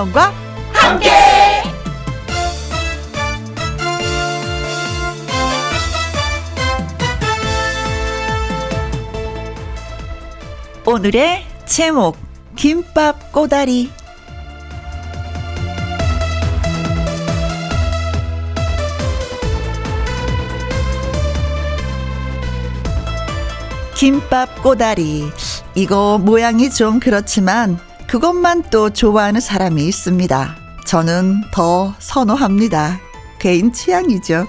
김혜영과 함께. 오늘의 제목 김밥 꼬다리 김밥 꼬다리. 이거 모양이 좀 그렇지만 그것만 또 좋아하는 사람이 있습니다. 저는 더 선호합니다. 개인 취향이죠.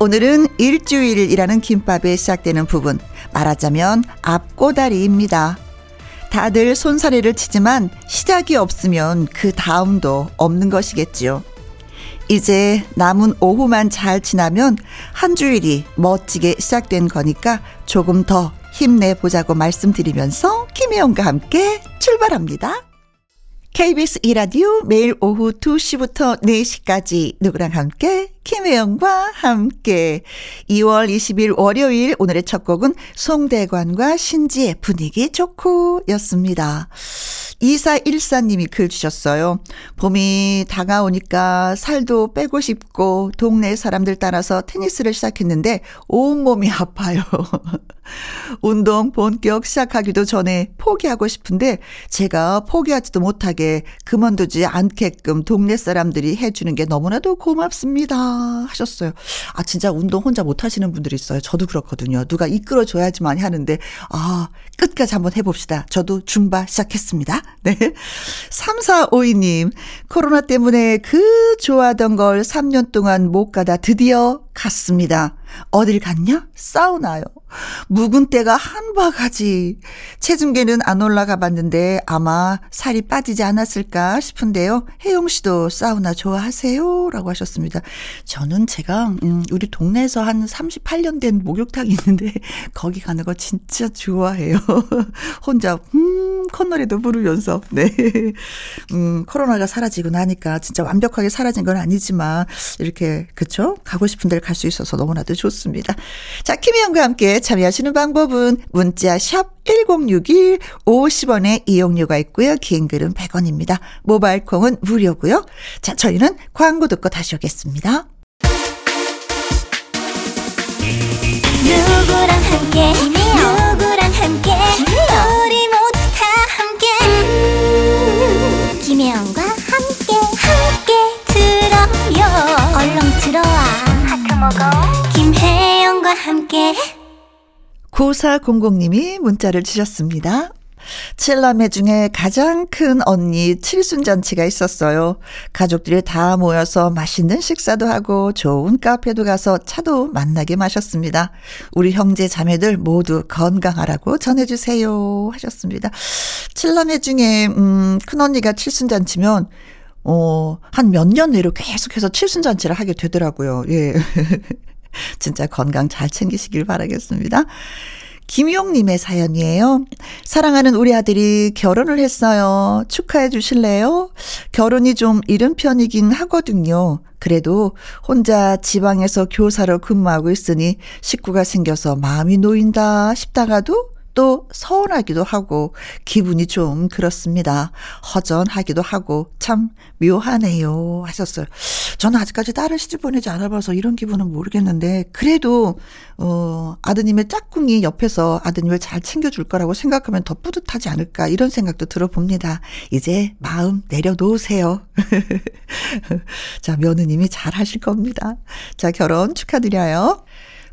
오늘은 일주일이라는 김밥에 시작되는 부분, 말하자면 앞꼬다리입니다. 다들 손사래를 치지만 시작이 없으면 그 다음도 없는 것이겠지요. 이제 남은 오후만 잘 지나면 한 주일이 멋지게 시작된 거니까 조금 더 힘내보자고 말씀드리면서 김혜영과 함께 출발합니다. KBS 이라디오 매일 오후 2시부터 4시까지 누구랑 함께 김혜영과 함께 2월 20일 월요일 오늘의 첫 곡은 송대관과 신지의 분위기 좋고 였습니다. 2414님이 글 주셨어요. 봄이 다가오니까 살도 빼고 싶고 동네 사람들 따라서 테니스를 시작했는데 온몸이 아파요. 운동 본격 시작하기도 전에 포기하고 싶은데 제가 포기하지도 못하게 그만두지 않게끔 동네 사람들이 해주는 게 너무나도 고맙습니다. 하셨어요. 아, 진짜 운동 혼자 못 하시는 분들이 있어요. 저도 그렇거든요. 누가 이끌어줘야지만 하는데, 아, 끝까지 한번 해봅시다. 저도 줌바 시작했습니다. 네. 3452님, 코로나 때문에 그 좋아하던 걸 3년 동안 못 가다 드디어 갔습니다. 어딜 갔냐? 사우나요. 묵은 때가 한 바가지. 체중계는 안 올라가 봤는데 아마 살이 빠지지 않았을까 싶은데요. 혜영 씨도 사우나 좋아하세요? 라고 하셨습니다. 저는 제가, 음, 우리 동네에서 한 38년 된 목욕탕이 있는데 거기 가는 거 진짜 좋아해요. 혼자, 음, 콧노래도 부르면서, 네. 음, 코로나가 사라지고 나니까 진짜 완벽하게 사라진 건 아니지만 이렇게, 그쵸? 가고 싶은 데를 갈 수 있어서 너무나도 좋습니다. 자, 김희영과 함께 참여하시는 방법은 문자 샵 1061, 50원의 이용료가 있고요. 긴 글은 100원입니다. 모바일 콩은 무료고요. 자, 저희는 광고 듣고 다시 오겠습니다. 누구랑 함께 누구랑 함께 먹어 김혜영과 함께 9400님이 문자를 주셨습니다. 칠남매 중에 가장 큰 언니 칠순잔치가 있었어요. 가족들이 다 모여서 맛있는 식사도 하고 좋은 카페도 가서 차도 만나게 마셨습니다. 우리 형제 자매들 모두 건강하라고 전해주세요. 하셨습니다. 칠남매 중에, 음, 큰 언니가 칠순잔치면, 어, 한 몇 년 내로 계속해서 칠순잔치를 하게 되더라고요. 예. 진짜 건강 잘 챙기시길 바라겠습니다. 김용님의 사연이에요. 사랑하는 우리 아들이 결혼을 했어요. 축하해 주실래요? 결혼이 좀 이른 편이긴 하거든요. 그래도 혼자 지방에서 교사로 근무하고 있으니 식구가 생겨서 마음이 놓인다 싶다가도 또 서운하기도 하고 기분이 좀 그렇습니다. 허전하기도 하고 참 묘하네요 하셨어요. 저는 아직까지 딸을 시집 보내지 않아봐서 이런 기분은 모르겠는데 그래도 어 아드님의 짝꿍이 옆에서 아드님을 잘 챙겨줄 거라고 생각하면 더 뿌듯하지 않을까 이런 생각도 들어봅니다. 이제 마음 내려놓으세요. 자 며느님이 잘 하실 겁니다. 자 결혼 축하드려요.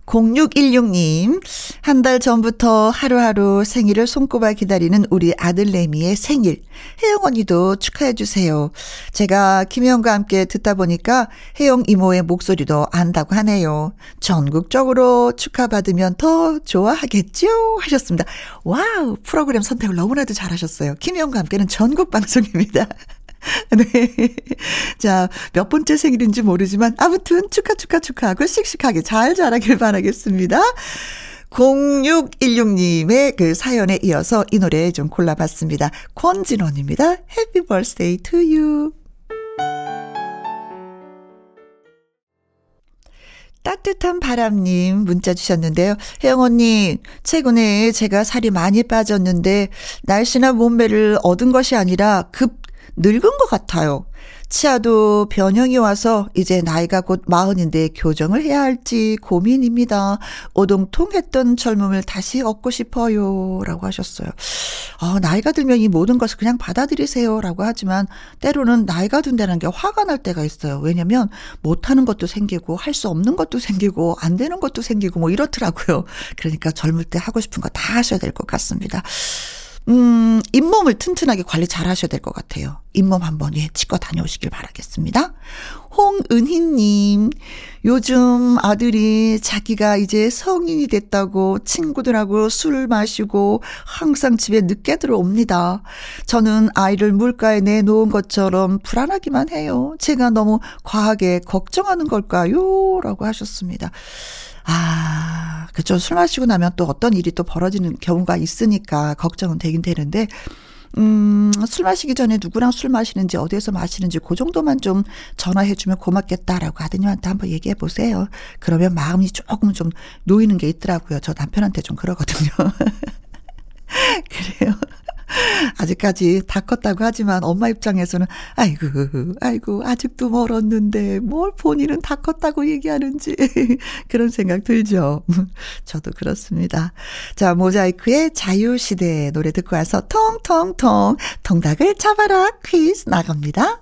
0616님, 한 달 전부터 하루하루 생일을 손꼽아 기다리는 우리 아들 레미의 생일. 혜영 언니도 축하해주세요. 제가 김혜영과 함께 듣다 보니까 혜영 이모의 목소리도 안다고 하네요. 전국적으로 축하받으면 더 좋아하겠죠? 하셨습니다. 와우, 프로그램 선택을 너무나도 잘하셨어요. 김혜영과 함께는 전국 방송입니다. 네. 자, 몇 번째 생일인지 모르지만 아무튼 축하 축하 축하하고 씩씩하게 잘 자라길 바라겠습니다. 0616님의 그 사연에 이어서 이 노래 좀 골라봤습니다. 권진원입니다. Happy birthday to you. 따뜻한 바람님 문자 주셨는데요. 혜영 언니, 최근에 제가 살이 많이 빠졌는데 날씨나 몸매를 얻은 것이 아니라 급 늙은 것 같아요. 치아도 변형이 와서 이제 나이가 곧 마흔인데 교정을 해야 할지 고민입니다. 오동통했던 젊음을 다시 얻고 싶어요. 라고 하셨어요. 아, 나이가 들면 이 모든 것을 그냥 받아들이세요. 라고 하지만 때로는 나이가 든다는 게 화가 날 때가 있어요. 왜냐면 못하는 것도 생기고 할 수 없는 것도 생기고 안 되는 것도 생기고 뭐 이렇더라고요. 그러니까 젊을 때 하고 싶은 거 다 하셔야 될 것 같습니다. 음, 잇몸을 튼튼하게 관리 잘 하셔야 될 것 같아요. 잇몸 한번, 예, 치과 다녀오시길 바라겠습니다. 홍은희님, 요즘 아들이 자기가 이제 성인이 됐다고 친구들하고 술 마시고 항상 집에 늦게 들어옵니다. 저는 아이를 물가에 내놓은 것처럼 불안하기만 해요. 제가 너무 과하게 걱정하는 걸까요? 라고 하셨습니다. 아, 그쵸. 술 마시고 나면 또 어떤 일이 또 벌어지는 경우가 있으니까 걱정은 되긴 되는데, 음, 술 마시기 전에 누구랑 술 마시는지, 어디에서 마시는지, 그 정도만 좀 전화해 주면 고맙겠다라고 아드님한테 한번 얘기해 보세요. 그러면 마음이 조금 좀 놓이는 게 있더라고요. 저 남편한테 좀 그러거든요. 그래요. 아직까지 다 컸다고 하지만 엄마 입장에서는 아이고 아이고 아직도 멀었는데 뭘 본인은 다 컸다고 얘기하는지 그런 생각 들죠. 저도 그렇습니다. 자 모자이크의 자유시대 노래 듣고 와서 통통통 통닭을 잡아라 퀴즈 나갑니다.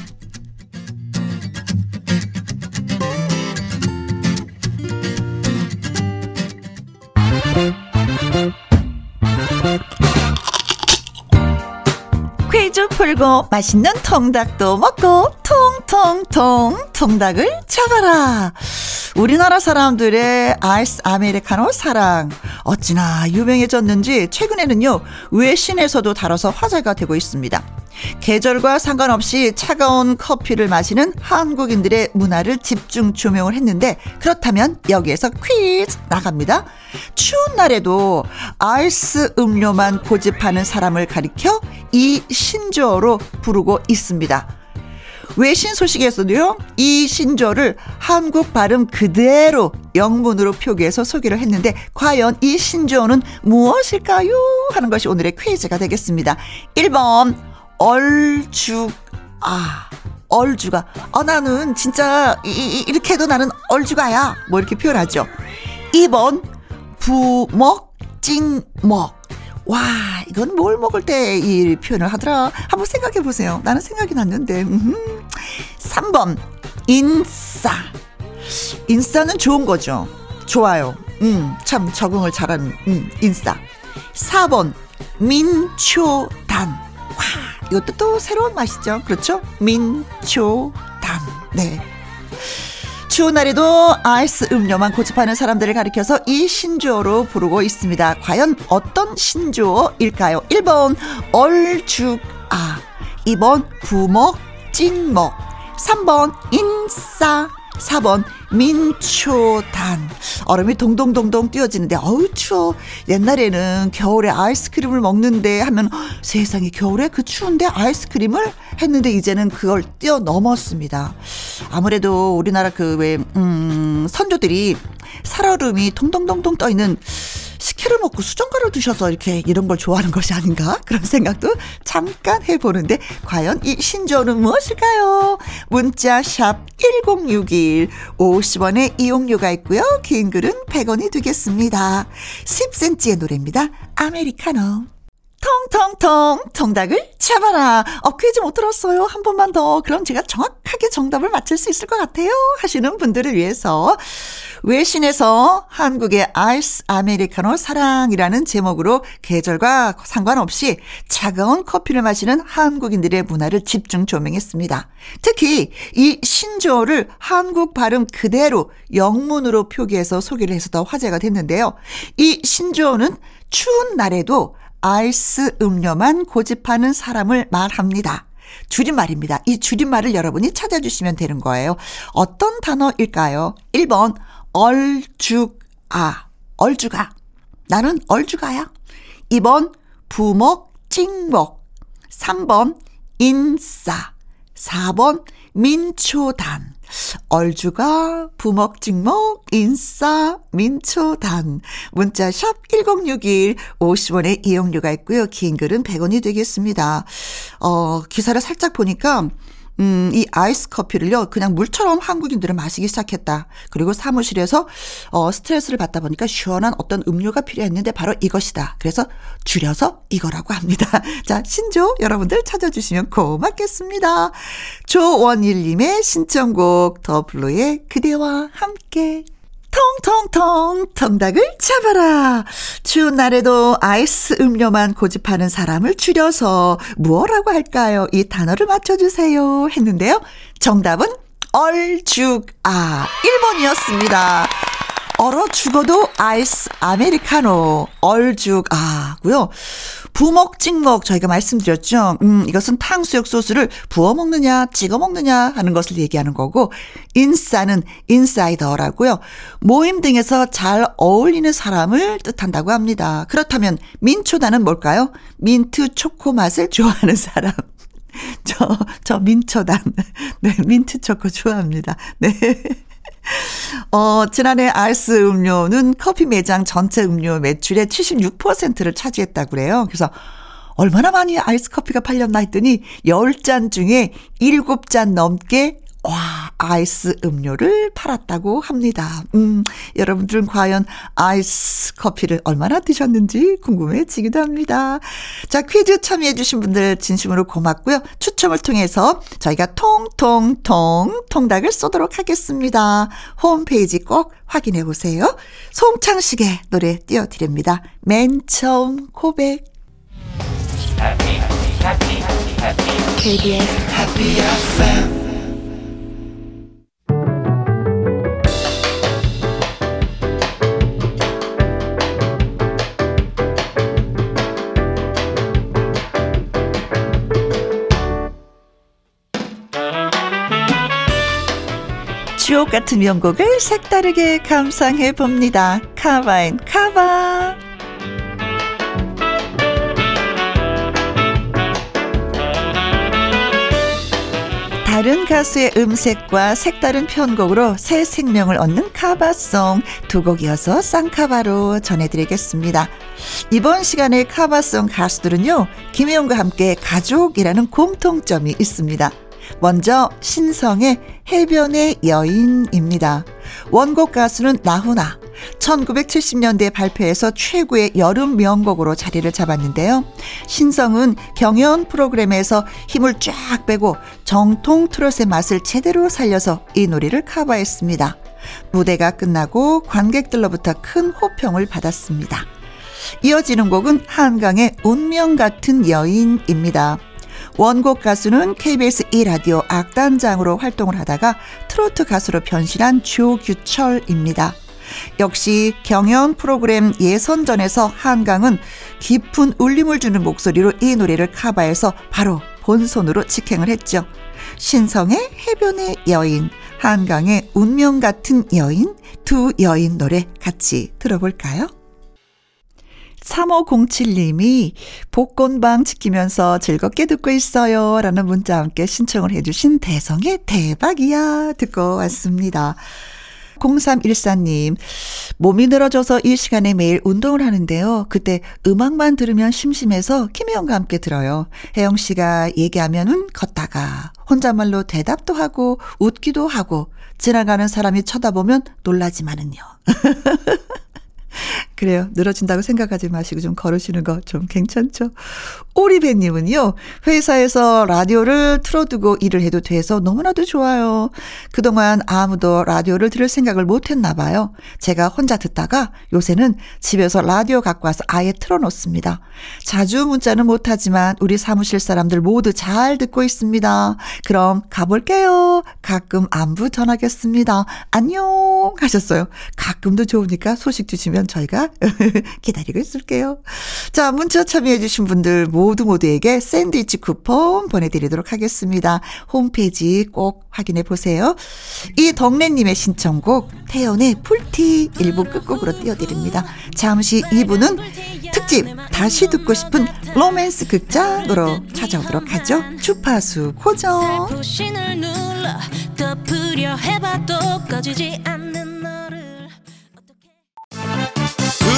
풀고 맛있는 통닭도 먹고 통통통 통닭을 잡아라. 우리나라 사람들의 아이스 아메리카노 사랑 어찌나 유명해졌는지 최근에는요 외신에서도 다뤄서 화제가 되고 있습니다. 계절과 상관없이 차가운 커피를 마시는 한국인들의 문화를 집중 조명을 했는데 그렇다면 여기에서 퀴즈 나갑니다. 추운 날에도 아이스 음료만 고집하는 사람을 가리켜 이 신조어로 부르고 있습니다. 외신 소식에서도요, 이 신조를 한국 발음 그대로 영문으로 표기해서 소개를 했는데, 과연 이 신조어는 무엇일까요? 하는 것이 오늘의 퀴즈가 되겠습니다. 1번, 얼죽, 아. 얼주가. 아, 나는 진짜, 이, 이 렇게 해도 나는 얼주가야. 뭐 이렇게 표현하죠. 2번, 부먹, 찡먹. 와, 이건 뭘 먹을 때 이 표현을 하더라. 한번 생각해 보세요. 나는 생각이 났는데. 음흠. 3번, 인싸. 인싸는 좋은 거죠. 좋아요. 음, 참 적응을 잘하는, 음, 인싸. 4번, 민초단. 와, 이것도 또 새로운 맛이죠. 그렇죠? 민초단. 네. 추운 날에도 아이스 음료만 고집하는 사람들을 가리켜서 이 신조어로 부르고 있습니다. 과연 어떤 신조어일까요? 1번 얼죽아 2번 부먹 찐먹 3번 인싸 4번 민초단. 얼음이 동동동동 뛰어지는데, 어우, 추워. 옛날에는 겨울에 아이스크림을 먹는데 하면 세상에 겨울에 그 추운데 아이스크림을 했는데 이제는 그걸 뛰어넘었습니다. 아무래도 우리나라 그 왜, 음, 선조들이 살얼음이 통통통통 떠 있는 식혜를 먹고 수정과를 드셔서 이렇게 이런 걸 좋아하는 것이 아닌가 그런 생각도 잠깐 해보는데 과연 이 신조어는 무엇일까요? 문자 샵 1061 50원의 이용료가 있고요. 긴 글은 100원이 되겠습니다. 10cm의 노래입니다. 아메리카노. 통통통 정답을 잡아라. 어, 퀴즈 못 들었어요. 한 번만 더. 그럼 제가 정확하게 정답을 맞힐 수 있을 것 같아요. 하시는 분들을 위해서 외신에서 한국의 아이스 아메리카노 사랑이라는 제목으로 계절과 상관없이 차가운 커피를 마시는 한국인들의 문화를 집중 조명했습니다. 특히 이 신조어를 한국 발음 그대로 영문으로 표기해서 소개를 해서 더 화제가 됐는데요. 이 신조어는 추운 날에도 아이스 음료만 고집하는 사람을 말합니다. 줄임말입니다. 이 줄임말을 여러분이 찾아주시면 되는 거예요. 어떤 단어일까요? 1번, 얼죽아. 얼죽아. 나는 얼죽아야. 2번, 부먹, 찍먹. 3번, 인싸. 4번 민초단. 얼주가 부먹찍먹 인싸 민초단 문자 샵1061 50원의 이용료가 있고요. 긴 글은 100원이 되겠습니다. 어 기사를 살짝 보니까 음, 이 아이스 커피를요, 그냥 물처럼 한국인들은 마시기 시작했다. 그리고 사무실에서, 어, 스트레스를 받다 보니까 시원한 어떤 음료가 필요했는데 바로 이것이다. 그래서 줄여서 이거라고 합니다. 자, 신조 여러분들 찾아주시면 고맙겠습니다. 조원일님의 신청곡 더블로의 그대와 함께. 통통통 통닭을 잡아라. 추운 날에도 아이스 음료만 고집하는 사람을 줄여서 무엇라고 할까요? 이 단어를 맞춰주세요. 했는데요. 정답은 얼죽아 1번이었습니다. 얼어 죽어도 아이스 아메리카노 얼죽아고요. 부먹 찍먹 저희가 말씀드렸죠. 음, 이것은 탕수육 소스를 부어 먹느냐, 찍어 먹느냐 하는 것을 얘기하는 거고 인싸는 인사이더라고요. 모임 등에서 잘 어울리는 사람을 뜻한다고 합니다. 그렇다면 민초다는 뭘까요? 민트 초코 맛을 좋아하는 사람. 저, 저 민초단. 네, 민트 초코 좋아합니다. 네. 어, 지난해 아이스 음료는 커피 매장 전체 음료 매출의 76%를 차지했다고 그래요. 그래서 얼마나 많이 아이스 커피가 팔렸나 했더니 10잔 중에 7잔 넘게 와, 아이스 음료를 팔았다고 합니다. 음, 여러분들은 과연 아이스 커피를 얼마나 드셨는지 궁금해지기도 합니다. 자, 퀴즈 참여해주신 분들 진심으로 고맙고요. 추첨을 통해서 저희가 통통통 통닭을 쏘도록 하겠습니다. 홈페이지 꼭 확인해 보세요. 송창식의 노래 띄워드립니다. 맨 처음 고백. KBS Happy FM 주옥 같은 명곡을 색다르게 감상해 봅니다. 카바인 카바. 다른 가수의 음색과 색다른 편곡으로 새 생명을 얻는 카바송 두 곡이어서 쌍카바로 전해드리겠습니다. 이번 시간의 카바송 가수들은요, 김혜영과 함께 가족이라는 공통점이 있습니다. 먼저 신성의 해변의 여인입니다. 원곡 가수는 나훈아. 1970년대 발표해서 최고의 여름 명곡으로 자리를 잡았는데요. 신성은 경연 프로그램에서 힘을 쫙 빼고 정통 트롯의 맛을 제대로 살려서 이 노래를 커버했습니다. 무대가 끝나고 관객들로부터 큰 호평을 받았습니다. 이어지는 곡은 한강의 운명 같은 여인입니다. 원곡 가수는 KBS 1라디오 악단장으로 활동을 하다가 트로트 가수로 변신한 조규철입니다. 역시 경연 프로그램 예선전에서 한강은 깊은 울림을 주는 목소리로 이 노래를 카바해서 바로 본선으로 직행을 했죠. 신성의 해변의 여인, 한강의 운명 같은 여인, 두 여인 노래 같이 들어볼까요? 3507님이 복권방 지키면서 즐겁게 듣고 있어요. 라는 문자 함께 신청을 해주신 대성의 대박이야. 듣고 왔습니다. 0314님, 몸이 늘어져서 이 시간에 매일 운동을 하는데요. 그때 음악만 들으면 심심해서 김혜영과 함께 들어요. 혜영 씨가 얘기하면은 걷다가 혼잣말로 대답도 하고 웃기도 하고 지나가는 사람이 쳐다보면 놀라지만은요. 그래요. 늘어진다고 생각하지 마시고 좀 걸으시는 거 좀 괜찮죠? 오리배님은요, 회사에서 라디오를 틀어두고 일을 해도 돼서 너무나도 좋아요. 그동안 아무도 라디오를 들을 생각을 못 했나 봐요. 제가 혼자 듣다가 요새는 집에서 라디오 갖고 와서 아예 틀어놓습니다. 자주 문자는 못하지만 우리 사무실 사람들 모두 잘 듣고 있습니다. 그럼 가볼게요. 가끔 안부 전하겠습니다. 안녕 하셨어요. 가끔도 좋으니까 소식 주시면 저희가 기다리고 있을게요. 자, 문자 참여해주신 분들 모두 모두에게 샌드위치 쿠폰 보내드리도록 하겠습니다. 홈페이지 꼭 확인해 보세요. 이 덕래님의 신청곡, 태연의 풀티 1부 끝곡으로 띄워드립니다. 잠시 2부는 특집, 다시 듣고 싶은 로맨스 극장으로 찾아오도록 하죠. 주파수 고정.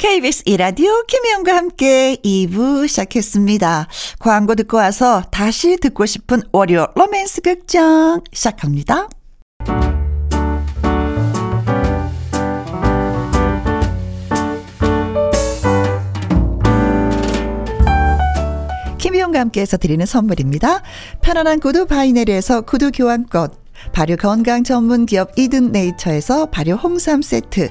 KBS 이라디오 김혜영과 함께 2부 시작했습니다. 광고 듣고 와서 다시 듣고 싶은 월요 로맨스 극장 시작합니다. 김희용과 함께해서 드리는 선물입니다. 편안한 구두 바이네리에서 구두 교환권, 발효 건강 전문 기업 이든 네이처에서 발효 홍삼 세트,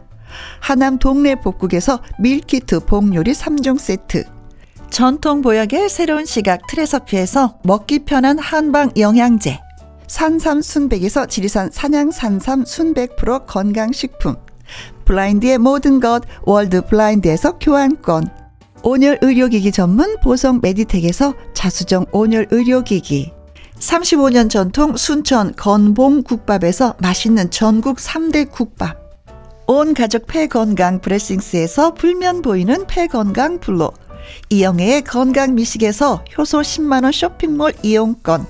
하남 동네 복국에서 밀키트 복요리 3종 세트, 전통 보약의 새로운 시각 트레서피에서 먹기 편한 한방 영양제, 산삼 순백에서 지리산 산양 산삼 순백 프로 건강식품, 블라인드의 모든 것 월드 블라인드에서 교환권, 온열 의료기기 전문 보성 메디텍에서 자수정 온열 의료기기. 35년 전통 순천 건봉 국밥에서 맛있는 전국 3대 국밥 온 가족 폐건강 브레싱스에서 불면 보이는 폐건강 블로 이영애의 건강 미식에서 효소 10만원 쇼핑몰 이용권.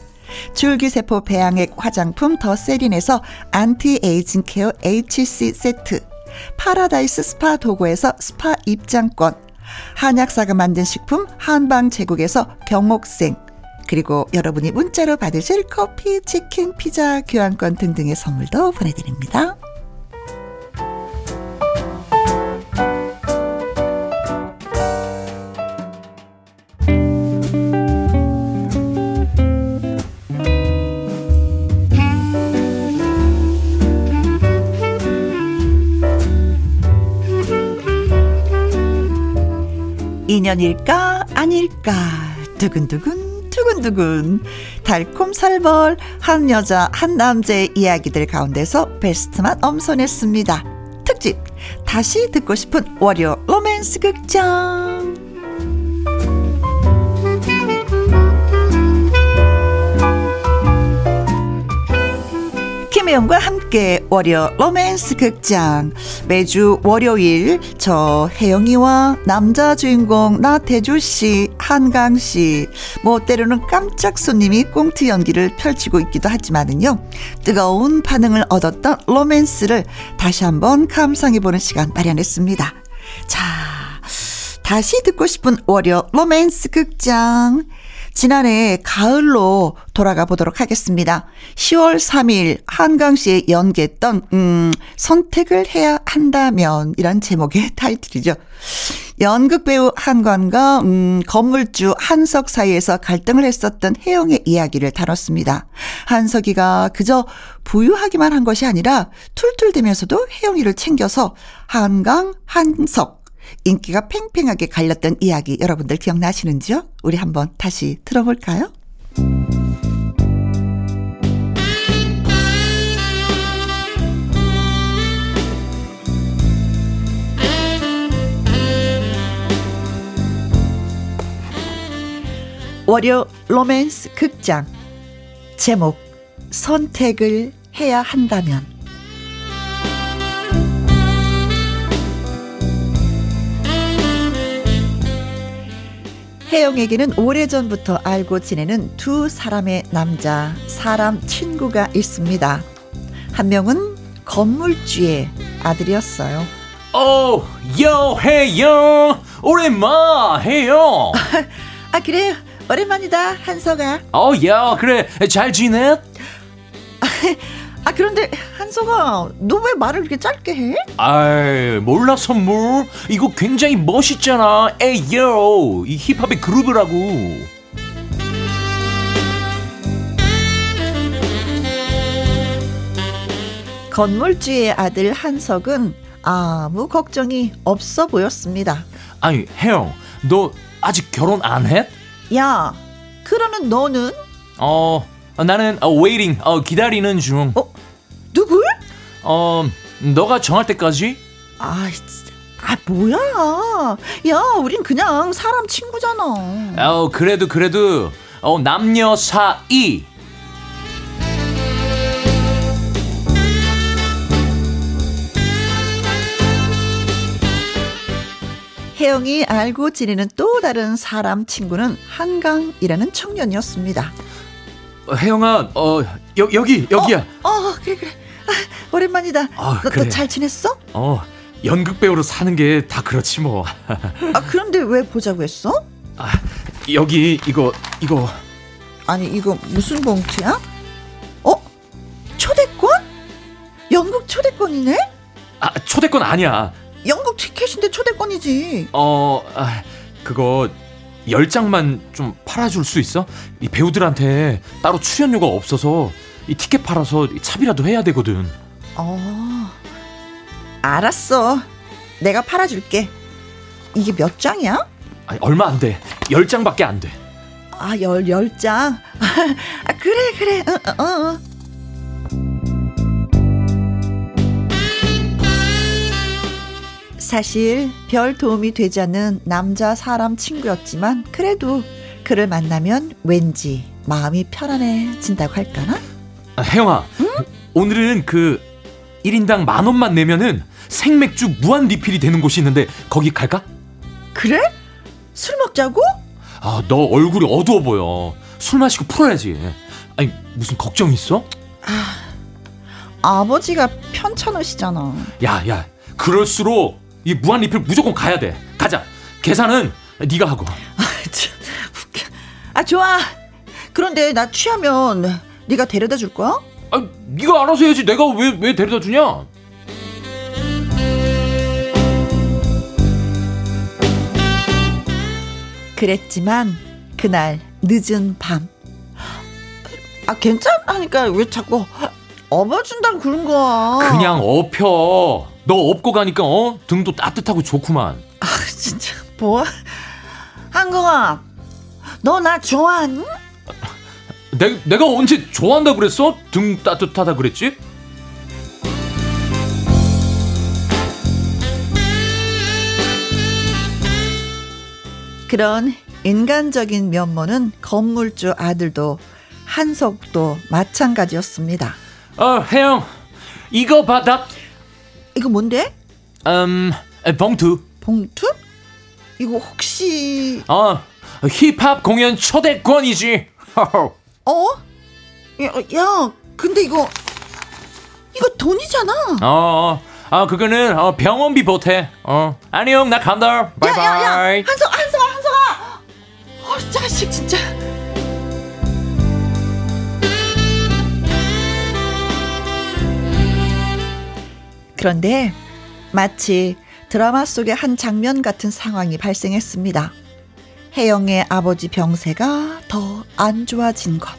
줄기세포 배양액 화장품 더 세린에서 anti-aging care HC 세트. 파라다이스 스파 도고에서 스파 입장권. 한약사가 만든 식품 한방 제국에서 경옥생. 그리고 여러분이 문자로 받으실 커피, 치킨, 피자, 교환권 등등의 선물도 보내드립니다. 인연일까 아닐까? 두근두근 두근두근. 달콤살벌 한 여자 한 남자의 이야기들 가운데서 베스트만 엄선했습니다. 특집 다시 듣고 싶은 월요 로맨스 극장 김혜영과 함께 월요 로맨스 극장. 매주 월요일 저 혜영이와 남자 주인공 나태주 씨, 한강 씨, 뭐 때로는 깜짝 손님이 꽁트 연기를 펼치고 있기도 하지만은요 뜨거운 반응을 얻었던 로맨스를 다시 한번 감상해 보는 시간 마련했습니다. 자, 다시 듣고 싶은 월요 로맨스 극장 지난해 가을로 돌아가 보도록 하겠습니다. 10월 3일 한강시에 연기했던 음, 선택을 해야 한다면 이란 제목의 타이틀이죠. 연극 배우 한관과 음, 건물주 한석 사이에서 갈등을 했었던 혜영의 이야기를 다뤘습니다. 한석이가 그저 부유하기만 한 것이 아니라 툴툴대면서도 혜영이를 챙겨서 한강 한석 인기가 팽팽하게 갈렸던 이야기 여러분들 기억나시는지요? 우리 한번 다시 들어볼까요? 월요 로맨스 극장 제목 선택을 해야 한다면 혜영에게는 오래전부터 알고 지내는 두 사람의 남자, 사람 친구가 있습니다. 한 명은 건물주의 아들이었어요. 어, 여, 해영, 오랜만, 해영. 아, 그래. 오랜만이다, 한서가. 어, 야, 그래, 잘 지내? 아, 그런데 한서가, 너 왜 말을 이렇게 짧게 해? 아이, 몰라, 선물. 이거 굉장히 멋있잖아. 에이요, 이 힙합의 그루브라고. 건물주의 아들 한석은 아무 걱정이 없어 보였습니다. 아니, 해영, 너 아직 결혼 안 해? 야, 그러는 너는? 어, 나는 어, waiting, 어, 기다리는 중. 어? 누굴? 어, 너가 정할 때까지? 아, 진짜. 아, 뭐야. 야, 우린 그냥 사람 친구잖아. 어, 그래도 그래도 어, 남녀 사이. 혜영이 알고 지내는 또 다른 사람 친구는 한강이라는 청년이었습니다. 어, 혜영아, 어, 여, 여기 여기야. 어, 그래, 그래. 아, 오랜만이다. 아, 너, 그래. 너잘 지냈어? 어, 연극 배우로 사는 게 다 그렇지 뭐. 아, 그런데 왜 보자고 했어? 아, 여기 이거 이거 아니, 이거 무슨 봉투야? 어? 초대권? 영국 초대권이네? 아, 초대권 아니야. 영국 티켓인데 초대권이지. 어, 아, 그거 열 장만 좀 팔아줄 수 있어? 이 배우들한테 따로 출연료가 없어서 이 티켓 팔아서 차비라도 해야 되거든. 어, 알았어. 내가 팔아줄게. 이게 몇 장이야? 아니, 얼마 안 돼. 열 장밖에 안 돼. 아, 열, 열 장. 아, 그래, 그래. 어, 어, 어. 사실 별 도움이 되지 않는 남자 사람 친구였지만 그래도 그를 만나면 왠지 마음이 편안해진다고 할까나? 아, 혜영아, 오늘은 그 1인당 만 원만 내면은 생맥주 무한 리필이 되는 곳이 있는데 거기 갈까? 그래? 술 먹자고? 아, 너 얼굴이 어두워 보여. 술 마시고 풀어야지. 아니, 무슨 걱정 있어? 아버지가 편찮으시잖아. 야, 야, 그럴수록 이 무한 리필 무조건 가야 돼. 가자. 계산은 네가 하고. 참, 웃겨. 아 좋아. 그런데 나 취하면 네가 데려다 줄 거야? 아, 네가 알아서 해야지. 내가 왜 왜 데려다 주냐? 그랬지만 그날 늦은 밤. 아 괜찮다니까 왜 자꾸 업어준다고 그런 거야? 그냥 업혀. 너 업고 가니까 어 등도 따뜻하고 좋구만. 아 진짜 뭐? 한국아, 너 나 좋아하니? 내, 내가 언제 좋아한다 그랬어? 등 따뜻하다 그랬지? 그런 인간적인 면모는 건물주 아들도 한석도 마찬가지였습니다. 어, 혜영, 이거 받아. 이거 뭔데? 음, 봉투. 봉투? 이거 혹시 어, 힙합 공연 초대권이지. 어? 야, 야 근데 이거 이거 돈이잖아. 어, 아 그거는 어, 병원비 보태. 어, 안녕, 나 간다. 바이바이. 야야야 한석 한석아 한석아. 어 자식 진짜. 그런데 마치 드라마 속의 한 장면 같은 상황이 발생했습니다. 혜영의 아버지 병세가 더 안 좋아진 것.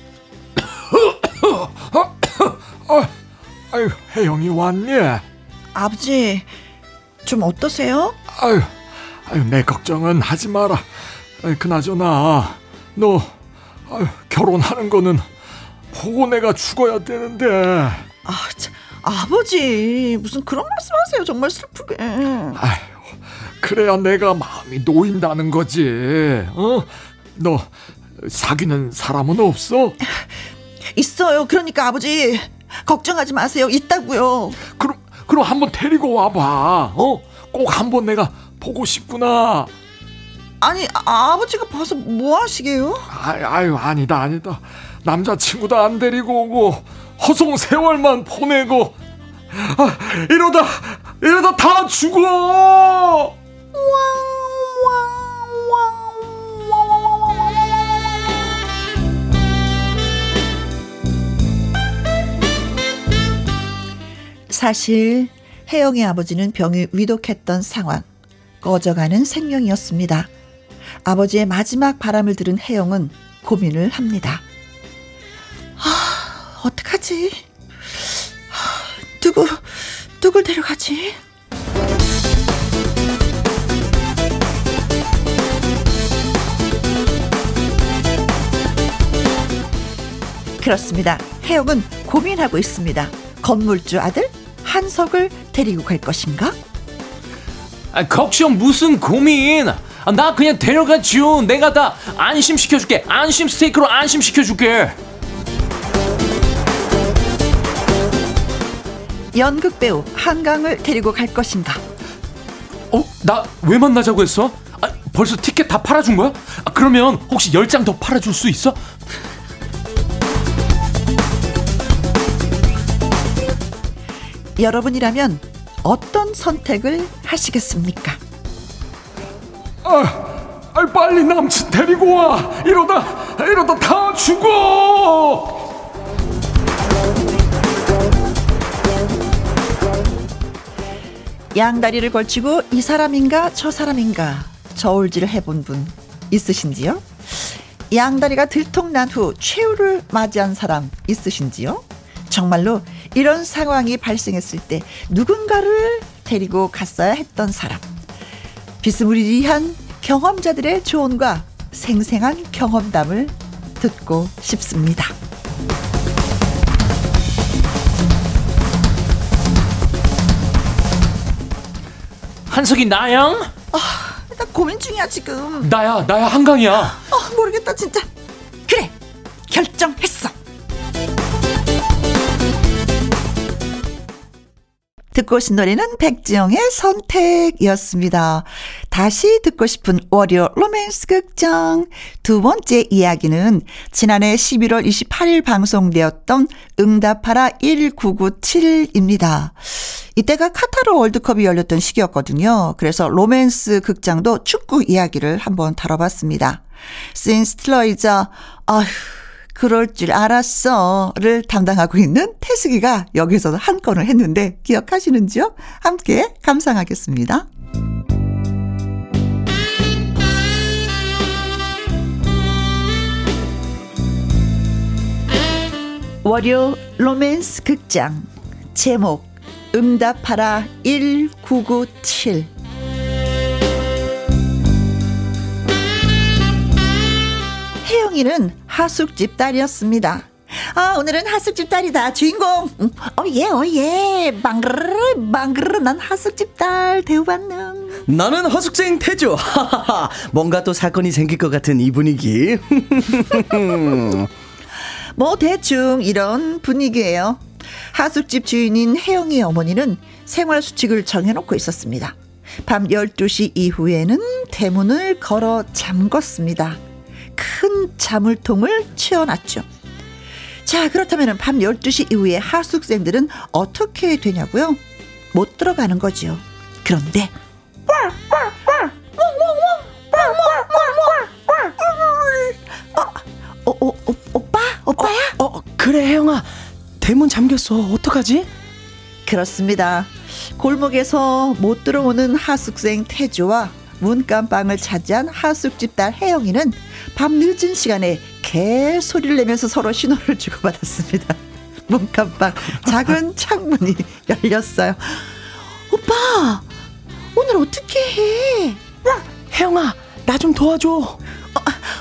아유, 혜영이 왔니? 아버지 좀 어떠세요? 아유, 아유, 내 걱정은 하지 마라. 아유, 그나저나, 너, 아유, 결혼하는 거는 보고 내가 죽어야 되는데. 아, 참, 아버지 무슨 그런 말씀하세요? 정말 슬프게. 아유, 그래야 내가 마음이 놓인다는 거지. 어? 너 사귀는 사람은 없어? 있어요. 그러니까 아버지 걱정하지 마세요. 있다고요. 그럼, 그럼 한번 데리고 와봐. 어? 꼭 한번 내가 보고 싶구나. 아. 아니 아, 아버지가 봐서 뭐 하시게요? 아유, 아유 아니다 아니다 남자친구도 안 데리고 오고 허송 세월만 보내고 아, 이러다 이러다 다 죽어 사실 혜영의 아버지는 병이 위독했던 상황, 꺼져가는 생명이었습니다. 아버지의 마지막 바람을 들은 혜영은 고민을 합니다. 아, 어떡하지? 아, 누구, 누굴 데려가지? 그렇습니다. 혜영은 고민하고 있습니다. 건물주 아들 한석을 데리고 갈 것인가? 아, 걱정 무슨 고민? 아, 나 그냥 데려가지요. 내가 다 안심시켜줄게. 안심 스테이크로 안심시켜줄게. 연극 배우 한강을 데리고 갈 것인가? 어? 나 왜 만나자고 했어? 아, 벌써 티켓 다 팔아준 거야? 아, 그러면 혹시 열 장 더 팔아줄 수 있어? 여러분이라면 어떤 선택을 하시겠습니까? 아, 아 빨리 남친 데리고 와 이러다 이러다 다 죽어 양다리를 걸치고 이 사람인가 저 사람인가 저울질을 해본 분 있으신지요? 양다리가 들통난 후 최후를 맞이한 사람 있으신지요? 정말로 이런 상황이 발생했을 때 누군가를 데리고 갔어야 했던 사람. 비스무리한 경험자들의 조언과 생생한 경험담을 듣고 싶습니다. 한석이 나양? 나 고민 중이야 지금. 나야, 나야 한강이야. 아, 모르겠다 진짜. 그래 결정했어. 듣고 오신 노래는 백지영의 선택이었습니다. 다시 듣고 싶은 월요 로맨스 극장. 두 번째 이야기는 지난해 11월 28일 방송되었던 응답하라 1997입니다. 이때가 카타르 월드컵이 열렸던 시기였거든요. 그래서 로맨스 극장도 축구 이야기를 한번 다뤄봤습니다. 신 스틸러이자, 아휴, 그럴 줄 알았어를 담당하고 있는 태숙이가 여기서 한 건을 했는데 기억하시는지요? 함께 감상하겠습니다. 월요 로맨스 극장 제목 응답하라 1997 혜영이는 하숙집 딸이었습니다. 아, 오늘은 하숙집 딸이다. 주인공. 음, 어, 예, 어, 예. 방그르르, 방그르르. 난 하숙집 딸 대우받는. 나는 허숙생 태조. 하하하. 뭔가 또 사건이 생길 것 같은 이 분위기. 뭐, 대충 이런 분위기예요. 하숙집 주인인 혜영이 어머니는 생활 수칙을 정해놓고 있었습니다. 밤 12시 이후에는 대문을 걸어 잠궜습니다. 큰 자물통을 채워놨죠. 자, 그렇다면 밤 12시 이후에 하숙생들은 어떻게 되냐고요? 못 들어가는 거죠. 그런데 어, 어, 어, 오빠? 오빠야? 어, 그래, 혜영아. 대문 잠겼어. 어떡하지? 그렇습니다. 골목에서 못 들어오는 하숙생 태조와 문간방을 차지한 하숙집 딸 혜영이는 밤 늦은 시간에 개 소리를 내면서 서로 신호를 주고받았습니다. 문간방 작은 창문이 열렸어요. 오빠, 오늘 어떻게 해? 혜영아, 나 좀 도와줘.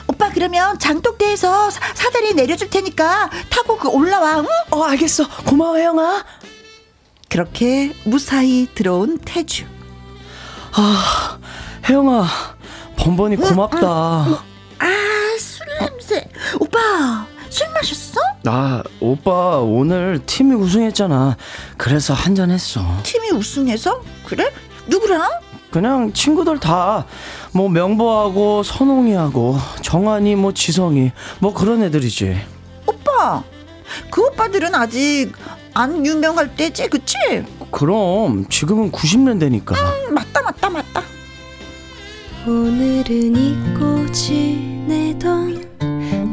오빠 그러면 장독대에서 사- 사다리 내려줄 테니까 타고 그 올라와. 응? 어, 알겠어. 고마워, 혜영아. 그렇게 무사히 들어온 태주. 아, 혜영아. 번번이 고맙다. 아, 술 냄새. 오빠, 술 마셨어? 아, 오빠 오늘 팀이 우승했잖아. 그래서 한잔 했어. 팀이 우승해서? 그래? 누구랑? 그냥 친구들 다 뭐 명보하고 선홍이하고 정한이 뭐 지성이 뭐 그런 애들이지. 오빠, 그 오빠들은 아직 안 유명할 때지, 그치? 그럼 지금은 90년대니까. 음, 맞다, 맞다, 맞다. 오늘은 잊고 지내던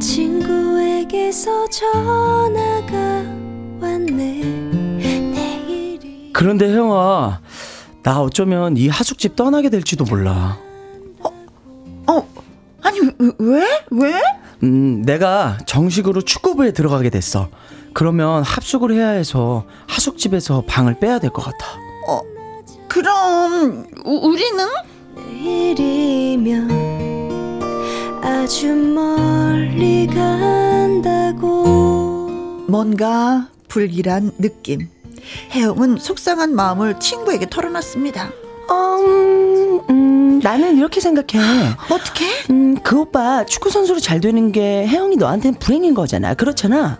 친구에게서 전화가 왔네 내일이 그런데 형아, 나 어쩌면 이 하숙집 떠나게 될지도 몰라. 어, 아니, 왜- 왜? 왜? 음, 내가 정식으로 축구부에 들어가게 됐어. 그러면 합숙을 해야 해서 하숙집에서 방을 빼야 될 것 같아. 그럼, 우, 우리는? 내일이면 아주 멀리 간다고 뭔가 불길한 느낌. 혜영은 속상한 마음을 친구에게 털어놨습니다. 음, 음, 나는 이렇게 생각해. 어떻게? 음, 그 오빠 축구 선수로 잘 되는 게 혜영이 너한테는 불행인 거잖아. 그렇잖아.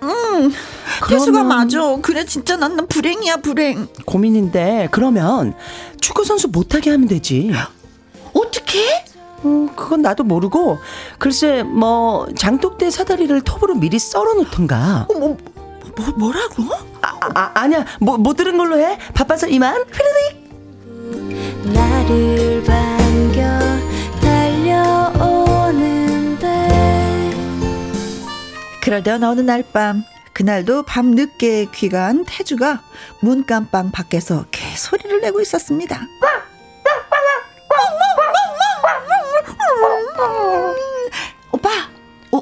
태수가 그러면- 맞아. 그래, 진짜 나는 불행이야, 불행. 고민인데 그러면 축구 선수 못하게 하면 되지. 어떻게? 음, 그건 나도 모르고 글쎄 뭐 장독대 사다리를 톱으로 미리 썰어 놓던가. 어, 뭐, 뭐, 뭐라고? 아, 아 아니야 뭐 못 들은 걸로 해. 바빠서 이만. 휘리릭. 나를 반겨 달려오는데 그러던 어느 날 밤, 그날도 밤 늦게 귀가한 태주가 문깜방 밖에서 개 소리를 내고 있었습니다.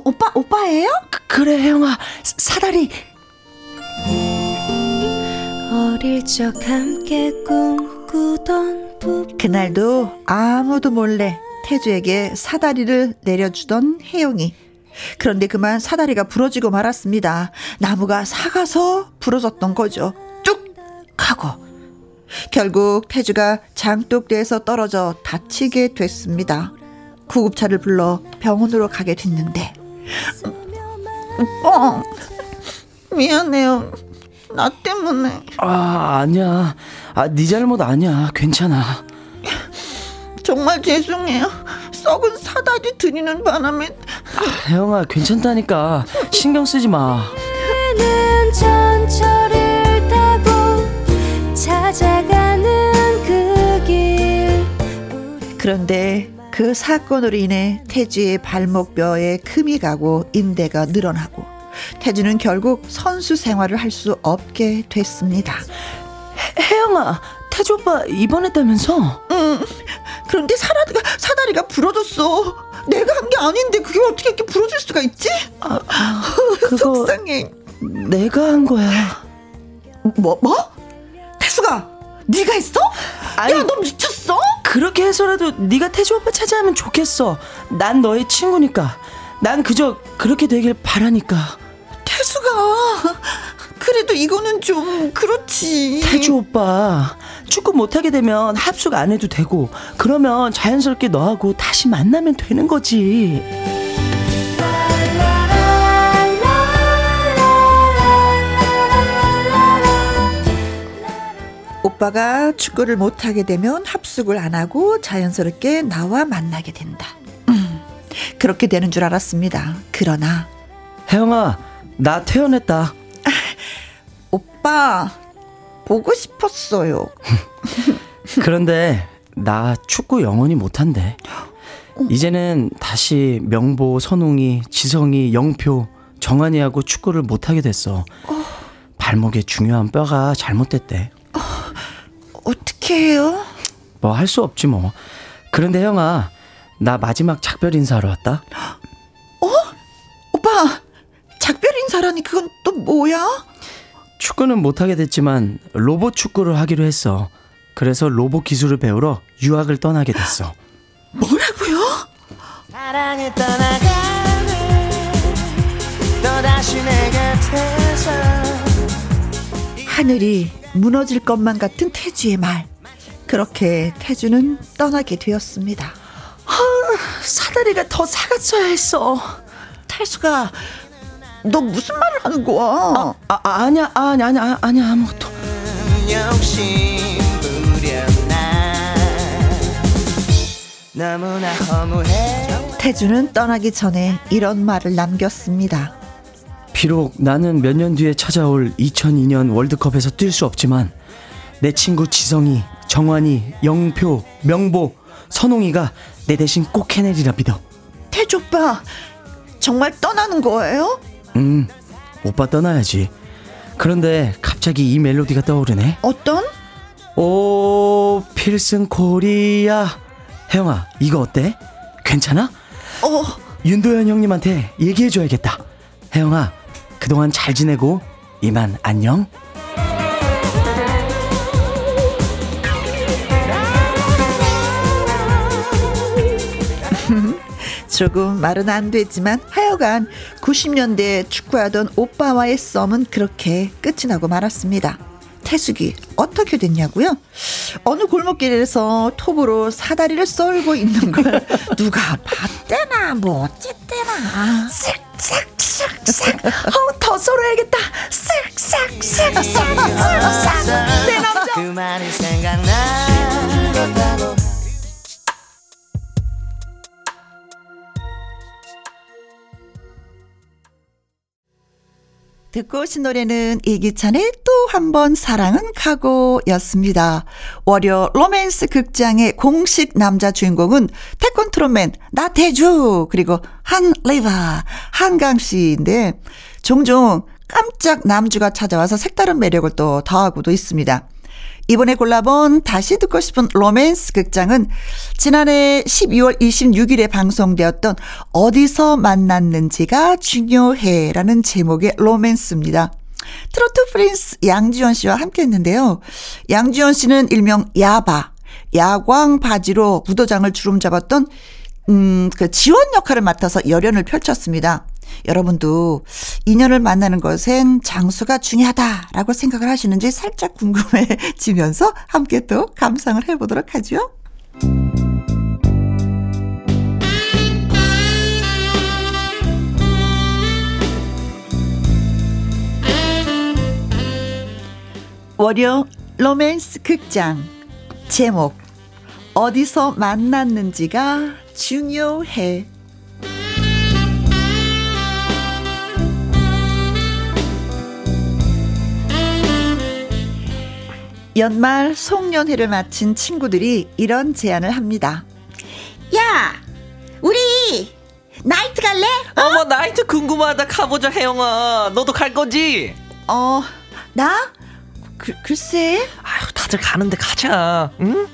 오, 오빠, 오빠예요? 그, 그래 혜영아 사- 사다리. 어릴 적 함께 꿈꾸던 부 그날도 아무도 몰래 태주에게 사다리를 내려주던 혜영이. 그런데 그만 사다리가 부러지고 말았습니다. 나무가 사가서 부러졌던 거죠. 뚝! 하고. 결국 태주가 장독대에서 떨어져 다치게 됐습니다. 구급차를 불러 병원으로 가게 됐는데. 어, 미안해요. 나 때문에. 아 아니야. 아네 잘못 아니야. 괜찮아. 정말 죄송해요. 썩은 사다리 드리는 바람에 혜영아 괜찮다니까 신경 쓰지 마. 그길 그런데 그 사건으로 인해 태주의 발목뼈에 금이 가고 인대가 늘어나고 태주는 결국 선수 생활을 할 수 없게 됐습니다. 혜영아 태주 오빠 입원했다면서? 그런데 사다리가 사다리가 부러졌어. 내가 한 게 아닌데 그게 어떻게 이렇게 부러질 수가 있지? 그거 속상해. 내가 한 거야. 뭐 뭐? 태수가 네가 했어? 아니- 야너 미쳤어? 그렇게 해서라도 네가 태주 오빠 찾아하면 좋겠어. 난 너의 친구니까. 난 그저 그렇게 되길 바라니까. 태수가 그래도 이거는 좀 그렇지. 태주 오빠 축구 못하게 되면 합숙 안 해도 되고 그러면 자연스럽게 너하고 다시 만나면 되는 거지. 오빠가 축구를 못하게 되면 합숙을 안 하고 자연스럽게 나와 만나게 된다. 음, 그렇게 되는 줄 알았습니다. 그러나 혜영아 나 퇴원했다. 오빠 보고 싶었어요. 그런데 나 축구 영원히 못한대. 이제는 다시 명보, 선웅이, 지성이, 영표, 정한이하고 축구를 못하게 됐어. 발목에 중요한 뼈가 잘못됐대. 어떻게 해요? 뭐 할 수 없지 뭐. 그런데 형아, 나 마지막 작별 인사하러 왔다. 오빠 작별 인사라니 그건 또 뭐야? 축구는 못하게 됐지만 로봇 축구를 하기로 했어. 그래서 로봇 기술을 배우러 유학을 떠나게 됐어. 뭐라고요? 사랑을 떠나가네 또다시 내 곁에서 하늘이 무너질 것만 같은 태주의 말. 그렇게 태주는 떠나게 되었습니다. 사다리가 더 사갔어야 했어. 태수가 너 무슨 말을 하는 거야? 아, 아 아니야, 아니야, 아니야, 아니야 아무것도. 욕심 부렸나 너무나 허무해 태주는 떠나기 전에 이런 말을 남겼습니다. 비록 나는 몇 년 뒤에 찾아올 2002년 월드컵에서 뛸 수 없지만 내 친구 지성이, 정환이, 영표, 명보, 선홍이가 내 대신 꼭 해내리라 믿어. 태주 오빠 정말 떠나는 거예요? 음, 오빠 떠나야지. 그런데 갑자기 이 멜로디가 떠오르네. 어떤? 오, 필승 코리아. 혜영아, 이거 어때? 괜찮아? 어 윤도현 형님한테 얘기해줘야겠다. 혜영아, 그동안 잘 지내고 이만 안녕. 조금 말은 안 됐지만 하여간 90년대 축구하던 오빠와의 썸은 그렇게 끝이 나고 말았습니다. 태숙이 어떻게 됐냐고요? 어느 골목길에서 톱으로 사다리를 썰고 있는 걸 누가 봤대나 뭐 어쨌대나. 쓱싹쓱싹 어, 더 썰어야겠다. 쓱싹쓱싹 내 남자 듣고 오신 노래는 이기찬의 또 한 번 사랑은 가고 였습니다. 월요 로맨스 극장의 공식 남자 주인공은 태권트로맨 나태주 그리고 한리바 한강 씨인데 종종 깜짝 남주가 찾아와서 색다른 매력을 또 더하고도 있습니다. 이번에 골라본 다시 듣고 싶은 로맨스 극장은 지난해 12월 26일에 방송되었던 어디서 만났는지가 중요해라는 제목의 로맨스입니다. 트로트 프린스 양지원 씨와 함께 했는데요. 양지원 씨는 일명 야바, 야광 바지로 무도장을 주름 잡았던 음, 그 지원 역할을 맡아서 열연을 펼쳤습니다. 여러분도 인연을 만나는 것엔 장수가 중요하다라고 생각을 하시는지 살짝 궁금해지면서 함께 또 감상을 해보도록 하죠. 월요 로맨스 극장 제목 어디서 만났는지가 중요해. 연말 송년회를 마친 친구들이 이런 제안을 합니다. 야, 우리 나이트 갈래? 어머 나이트 궁금하다 가보자 혜영아 너도 갈 거지? 어, 나? 그, 글쎄, 아유 다들 가는데 가자 응?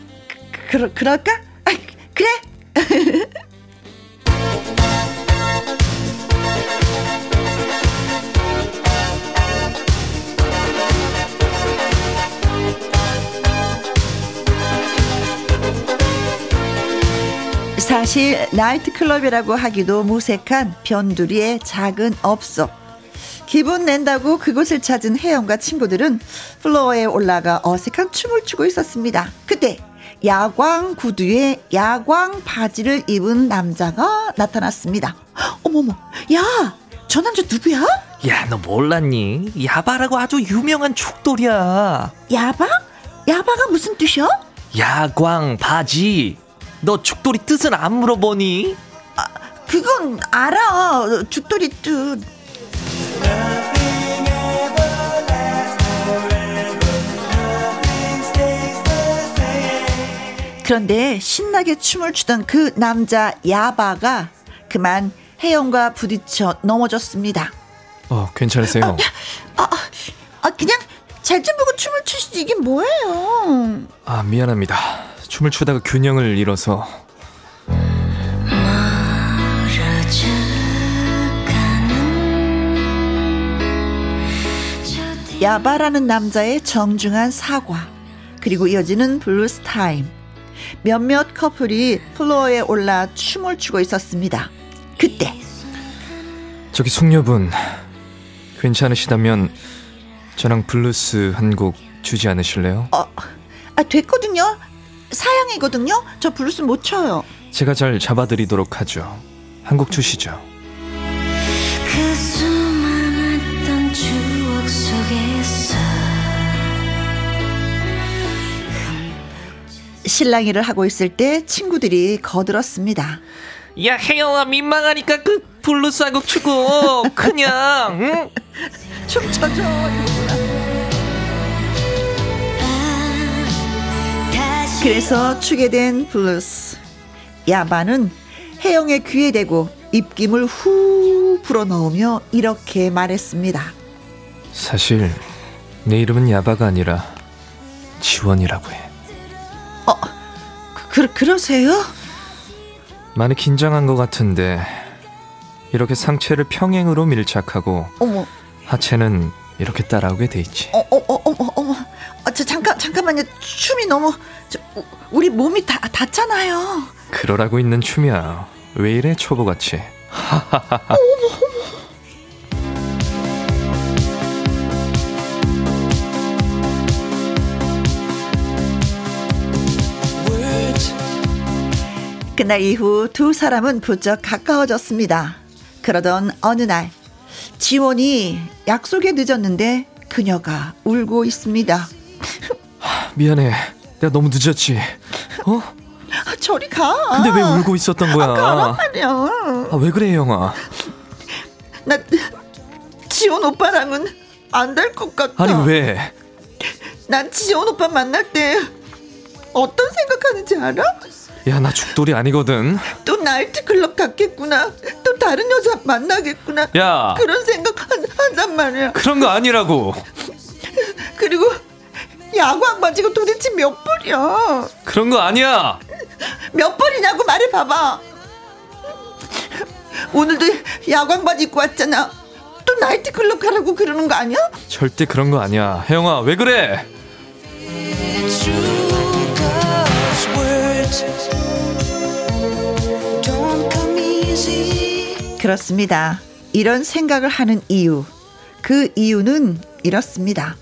그, 그럴까? 아, 그래. 사실 나이트클럽이라고 하기도 무색한 변두리의 작은 업소. 기분 낸다고 그곳을 찾은 혜영과 친구들은 플로어에 올라가 어색한 춤을 추고 있었습니다. 그때 야광 구두에 야광 바지를 입은 남자가 나타났습니다. 헉, 어머머, 야, 저 남자 누구야? 야 너 몰랐니? 야바라고 아주 유명한 축돌이야 야바? 야바가 무슨 뜻이야? 야광 바지 너 축돌이 뜻은 안 물어보니? 그건 알아. 죽돌이 뜻. 그런데 신나게 춤을 추던 그 남자 야바가 그만 혜영과 부딪혀 넘어졌습니다. 어 괜찮으세요? 아 그냥 잘 좀 보고 춤을 추시지 이게 뭐예요? 아 미안합니다 춤을 추다가 균형을 잃어서 야바라는 남자의 정중한 사과 그리고 이어지는 블루스 타임 몇몇 커플이 플로어에 올라 춤을 추고 있었습니다. 그때 저기 숙녀분 괜찮으시다면 저랑 블루스 한 곡 추지 않으실래요? 어, 아 됐거든요. 사양이거든요. 저 블루스 못 춰요. 제가 잘 잡아드리도록 하죠 한곡 추시죠 그 수많았던 추억 속에서 실랑이를 하고 있을 때 친구들이 거들었습니다. 야 혜영아 민망하니까 그 블루스 한곡 추고 그냥 응? 춤춰줘. 그래서 추게 된 블루스. 야바는 혜영의 귀에 대고 입김을 후 불어넣으며 이렇게 말했습니다. 사실 내 이름은 야바가 아니라 지원이라고 해. 그, 그러세요? 많이 긴장한 것 같은데 이렇게 상체를 평행으로 밀착하고 어머, 하체는 이렇게 따라오게 돼 있지. 어, 어, 어, 어머, 어머. 아, 저 잠깐, 잠깐만요. 춤이 너무, 저, 우- 우리 몸이 다, 닿잖아요. 그러라고 있는 춤이야. 왜 이래 초보같이. 그날 이후 두 사람은 부쩍 가까워졌습니다. 그러던 어느 날, 지원이 약속에 늦었는데 그녀가 울고 있습니다. 미안해. 내가 너무 늦었지. 어? 아, 저리 가. 근데 왜 울고 있었던 거야? 가란 말이야. 아, 왜 그래, 영아? 나 지원 오빠랑은 안 될 것 같아. 아니, 왜? 난 지원 오빠 만날 때 어떤 생각하는지 알아? 야, 나 죽돌이 아니거든. 또 나이트클럽 갔겠구나. 또 다른 여자 만나겠구나. 야. 그런 생각 한, 한단 말이야. 그런 거 아니라고. 그리고 야광 바지가 도대체 몇 벌이야? 그런 거 아니야. 몇 벌이냐고 말해봐봐. 오늘도 야광 바지 입고 왔잖아. 또 나이트클럽 가라고 그러는 거 아니야? 절대 그런 거 아니야. 혜영아, 왜 그래? 그렇습니다. 이런 생각을 하는 이유. 그 이유는 이렇습니다.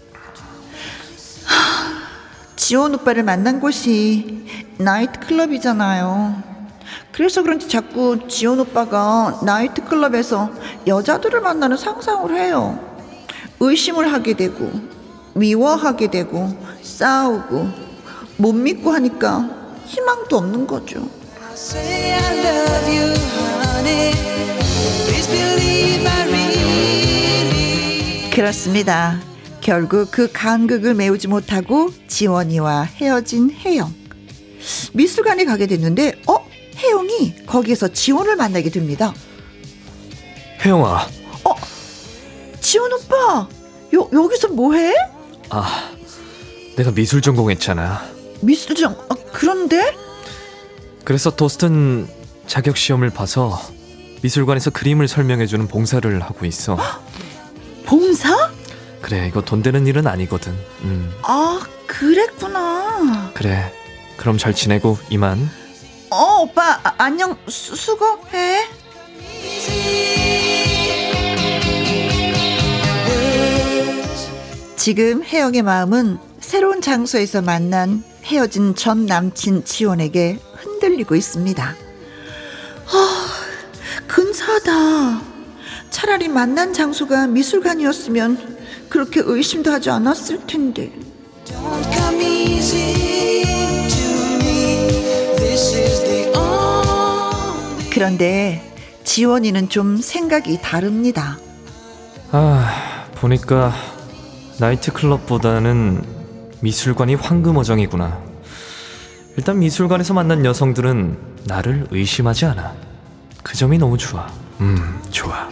하, 지원 오빠를 만난 곳이 나이트클럽이잖아요. 그래서 그런지 자꾸 지원 오빠가 나이트클럽에서 여자들을 만나는 상상을 해요. 의심을 하게 되고, 미워하게 되고, 싸우고, 못 믿고 하니까 희망도 없는 거죠. 그렇습니다. 결국 그 간극을 메우지 못하고 지원이와 헤어진 혜영. 미술관에 가게 됐는데, 어? 혜영이 거기에서 지원을 만나게 됩니다. 혜영아. 지원 오빠, 요, 여기서 뭐 해? 아, 내가 미술 전공했잖아. 미술장, 아, 그런데? 그래서 도스턴 자격 시험을 봐서 미술관에서 그림을 설명해 주는 봉사를 하고 있어. 봉사? 그래, 이거 돈 되는 일은 아니거든. 음, 아, 그랬구나. 그래. 그럼 잘 지내고 이만. 어, 오빠, 아, 안녕, 수, 수고해. 지금 혜영의 마음은 새로운 장소에서 만난 헤어진 전 남친 지원에게 흔들리고 있습니다. 아, 근사하다. 차라리 만난 장소가 미술관이었으면 그렇게 의심도 하지 않았을 텐데. 그런데 지원이는 좀 생각이 다릅니다. 아, 보니까 나이트클럽보다는 미술관이 황금어정이구나. 일단 미술관에서 만난 여성들은 나를 의심하지 않아. 그 점이 너무 좋아. 음, 좋아.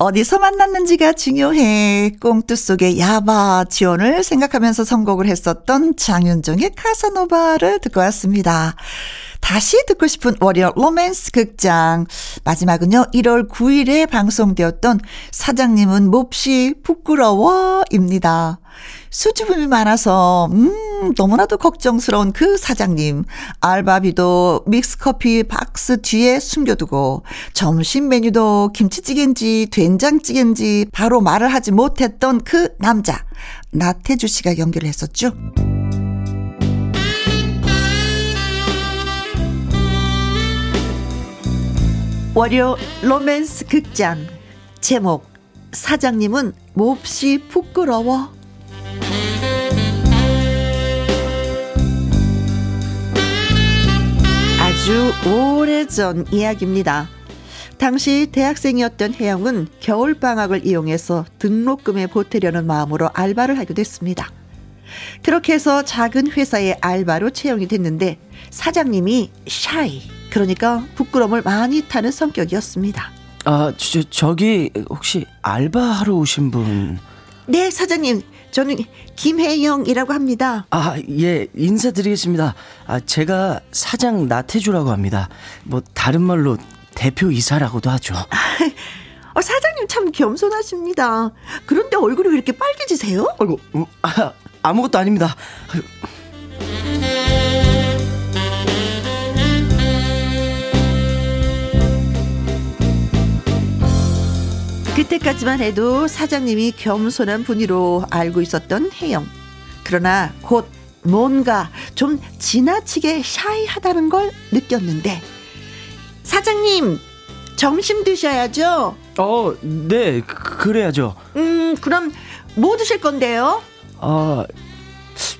어디서 만났는지가 중요해. 꽁투 속의 야바 지원을 생각하면서 선곡을 했었던 장윤정의 카사노바를 듣고 왔습니다. 다시 듣고 싶은 월요 로맨스 극장. 마지막은요, 1월 9일에 방송되었던 사장님은 몹시 부끄러워입니다. 수줍음이 많아서, 음, 너무나도 걱정스러운 그 사장님. 알바비도 믹스커피 박스 뒤에 숨겨두고, 점심 메뉴도 김치찌개인지 된장찌개인지 바로 말을 하지 못했던 그 남자. 나태주 씨가 연결을 했었죠. 월요 로맨스 극장 제목 사장님은 몹시 부끄러워 아주 오래전 이야기입니다. 당시 대학생이었던 혜영은 겨울방학을 이용해서 등록금에 보태려는 마음으로 알바를 하게 됐습니다. 그렇게 해서 작은 회사에 알바로 채용이 됐는데 사장님이 샤이, 그러니까 부끄러움을 많이 타는 성격이었습니다. 아, 저, 저기 혹시 알바하러 오신 분? 네, 사장님. 저는 김혜영이라고 합니다. 아, 예, 인사드리겠습니다. 아, 제가 사장 나태주라고 합니다. 뭐 다른 말로 대표 이사라고도 하죠. 어, 사장님 참 겸손하십니다. 그런데 얼굴이 왜 이렇게 빨개지세요? 아이고, 음, 아, 아무것도 아닙니다. 아유, 그때까지만 해도 사장님이 겸손한 분이로 알고 있었던 혜영. 그러나 곧 뭔가 좀 지나치게 샤이하다는 걸 느꼈는데 사장님 점심 드셔야죠. 어, 네, 그- 그래야죠. 음 그럼 뭐 드실 건데요? 아,